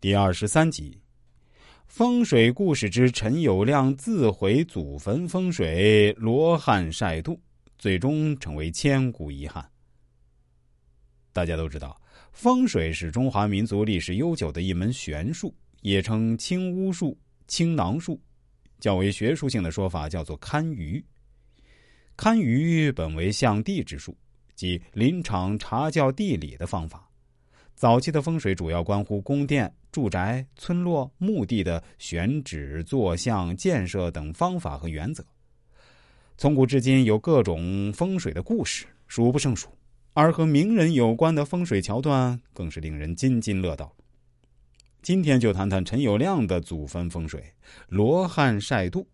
第二十三集，风水故事之陈友谅自毁祖坟风水，罗汉晒度，最终成为千古遗憾。大家都知道，风水是中华民族历史悠久的一门玄术，也称青巫术、青囊术，较为学术性的说法叫做堪舆。堪舆本为象地之术，即临场查教地理的方法。早期的风水主要关乎宫殿、住宅、村落、墓地的选址、坐向、建设等方法和原则。从古至今，有各种风水的故事数不胜数，而和名人有关的风水桥段更是令人津津乐道。今天就谈谈陈友谅的祖坟风水——罗汉晒度。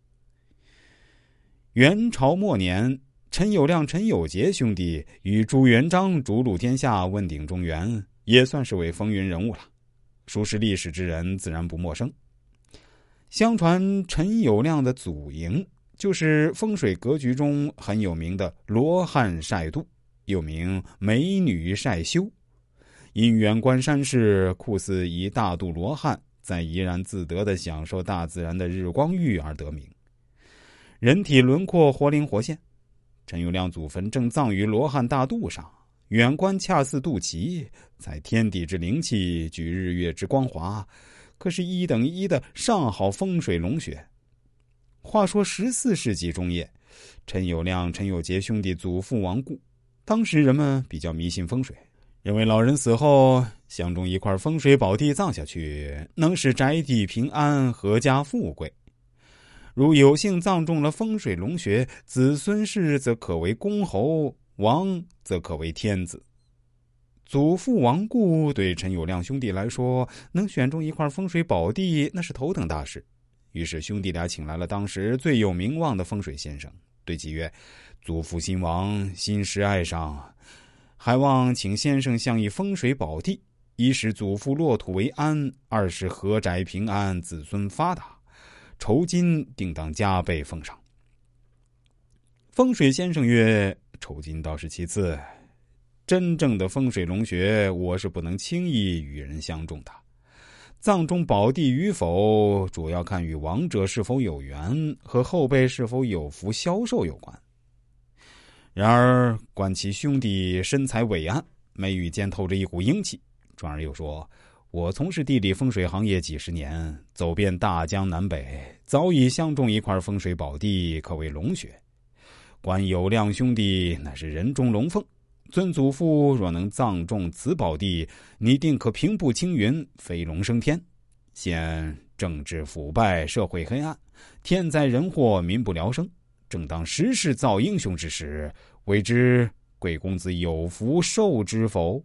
元朝末年，陈友谅、陈友杰兄弟与朱元璋逐鹿天下，问鼎中原。也算是位风云人物了，熟识历史之人自然不陌生。相传陈友谅的祖茔就是风水格局中很有名的罗汉晒度，又名美女晒修。因远观山势，酷似一大肚罗汉在怡然自得的享受大自然的日光浴而得名。人体轮廓活灵活现，陈友谅祖坟正葬于罗汉大肚上。远观恰似肚脐，在天地之灵气，举日月之光华，可是一等一的上好风水龙穴。话说十四世纪中叶，陈友谅、陈友杰兄弟祖父亡故，当时人们比较迷信风水，认为老人死后相中一块风水宝地葬下去，能使宅地平安、阖家富贵。如有幸葬中了风水龙穴，子孙世则可为公侯。王则可为天子。祖父亡故，对陈友谅兄弟来说，能选中一块风水宝地，那是头等大事。于是兄弟俩请来了当时最有名望的风水先生，对其曰：“祖父新亡，心时哀伤，还望请先生相一风水宝地，一使祖父落土为安，二是合宅平安，子孙发达，酬金定当加倍奉上。”风水先生曰。酬金倒是其次，真正的风水龙穴，我是不能轻易与人相中的。藏中宝地与否，主要看与王者是否有缘和后辈是否有福消受有关。然而，观其兄弟身材伟岸，眉宇间透着一股英气。转而又说：“我从事地理风水行业几十年，走遍大江南北，早已相中一块风水宝地，可谓龙穴。”关有亮兄弟乃是人中龙凤，尊祖父若能葬中此宝地，你定可平步青云，飞龙升天。现政治腐败，社会黑暗，天灾人祸，民不聊生。正当时势造英雄之时，未知贵公子有福受之否？